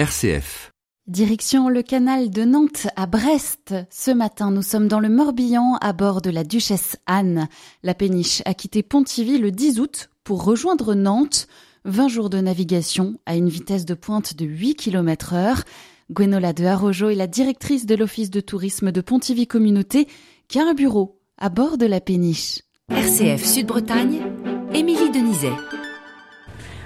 RCF. Direction le canal de Nantes à Brest. Ce matin, nous sommes dans le Morbihan à bord de la Duchesse Anne. La péniche a quitté Pontivy le 10 août pour rejoindre Nantes. 20 jours de navigation à une vitesse de pointe de 8 km heure. Gwenola de Harojo est la directrice de l'Office de tourisme de Pontivy Communauté qui a un bureau à bord de la péniche. RCF Sud-Bretagne, Émilie Denizet.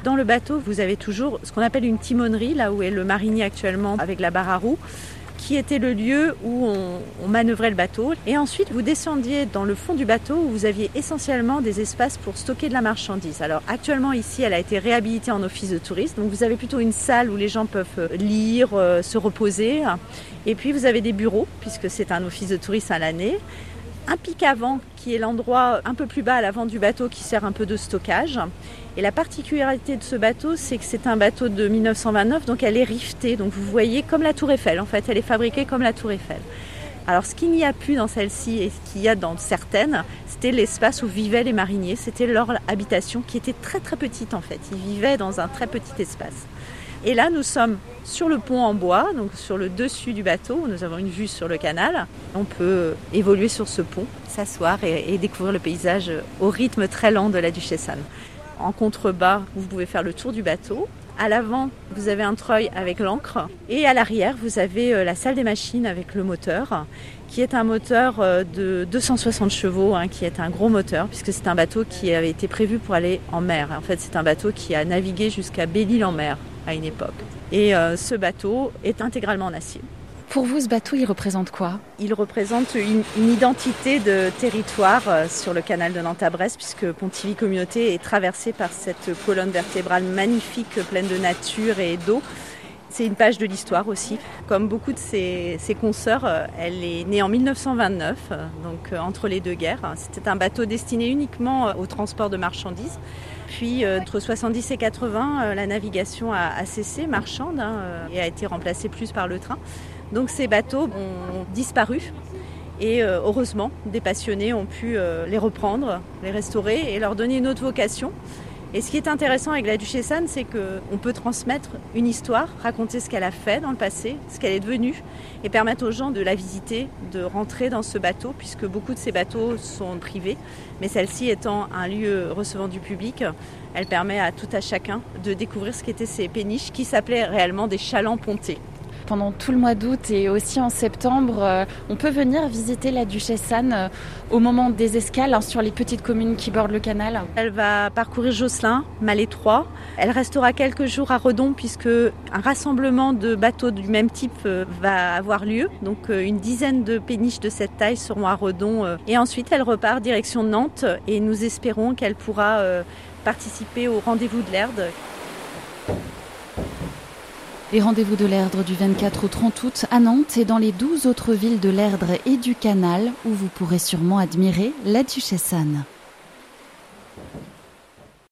Dans le bateau, vous avez toujours ce qu'on appelle une timonerie, là où est le marinier actuellement avec la barre à roue, qui était le lieu où on, manœuvrait le bateau. Et ensuite, vous descendiez dans le fond du bateau où vous aviez essentiellement des espaces pour stocker de la marchandise. Alors actuellement ici, elle a été réhabilitée en office de tourisme. Donc vous avez plutôt une salle où les gens peuvent lire, euh, se reposer. Et puis vous avez des bureaux, puisque c'est un office de tourisme à l'année un pic avant qui est l'endroit un peu plus bas à l'avant du bateau qui sert un peu de stockage. Et la particularité de ce bateau, c'est que c'est un bateau de 1929, donc elle est riftée. Donc vous voyez comme la tour Eiffel, en fait, elle est fabriquée comme la tour Eiffel. Alors ce qu'il n'y a plus dans celle-ci et ce qu'il y a dans certaines, c'était l'espace où vivaient les mariniers. C'était leur habitation qui était très très petite en fait. Ils vivaient dans un très petit espace. Et là, nous sommes sur le pont en bois, donc sur le dessus du bateau, où nous avons une vue sur le canal. On peut évoluer sur ce pont, s'asseoir et, découvrir le paysage au rythme très lent de la Duchesse Anne. En contrebas, vous pouvez faire le tour du bateau. À l'avant, vous avez un treuil avec l'ancre. Et à l'arrière, vous avez la salle des machines avec le moteur, qui est un moteur de 260 chevaux, hein, qui est un gros moteur, puisque c'est un bateau qui avait été prévu pour aller en mer. En fait, c'est un bateau qui a navigué jusqu'à Belle-Île-en-Mer à une époque. Et euh, ce bateau est intégralement en acier. Pour vous, ce bateau, il représente quoi? Il représente une, une, identité de territoire euh, sur le canal de Nantes à Brest, puisque Pontivy Communauté est traversée par cette colonne vertébrale magnifique, pleine de nature et d'eau. C'est une page de l'histoire aussi. Comme beaucoup de ses, ses, consoeurs, elle est née en 1929, donc entre les deux guerres. C'était un bateau destiné uniquement au transport de marchandises. Puis entre 70 et 80, la navigation a, cessé, marchande, hein, et a été remplacée plus par le train. Donc ces bateaux ont disparu. Et euh, heureusement, des passionnés ont pu euh, les reprendre, les restaurer et leur donner une autre vocation. Et ce qui est intéressant avec la Duchesse Anne, c'est qu'on peut transmettre une histoire, raconter ce qu'elle a fait dans le passé, ce qu'elle est devenue, et permettre aux gens de la visiter, de rentrer dans ce bateau, puisque beaucoup de ces bateaux sont privés. Mais celle-ci étant un lieu recevant du public, elle permet à tout à chacun de découvrir ce qu'étaient ces péniches qui s'appelaient réellement des chalands pontés pendant tout le mois d'août et aussi en septembre, euh, on peut venir visiter la Duchesse Anne euh, au moment des escales hein, sur les petites communes qui bordent le canal. Elle va parcourir Josselin, Malétroit. Elle restera quelques jours à Redon puisque un rassemblement de bateaux du même type euh, va avoir lieu. Donc une dizaine de péniches de cette taille seront à Redon. Et ensuite, elle repart direction Nantes et nous espérons qu'elle pourra participer au rendez-vous de l'Erde les rendez-vous de l'Erdre du 24 au 30 août à Nantes et dans les 12 autres villes de l'Erdre et du Canal où vous pourrez sûrement admirer la Duchesse Anne.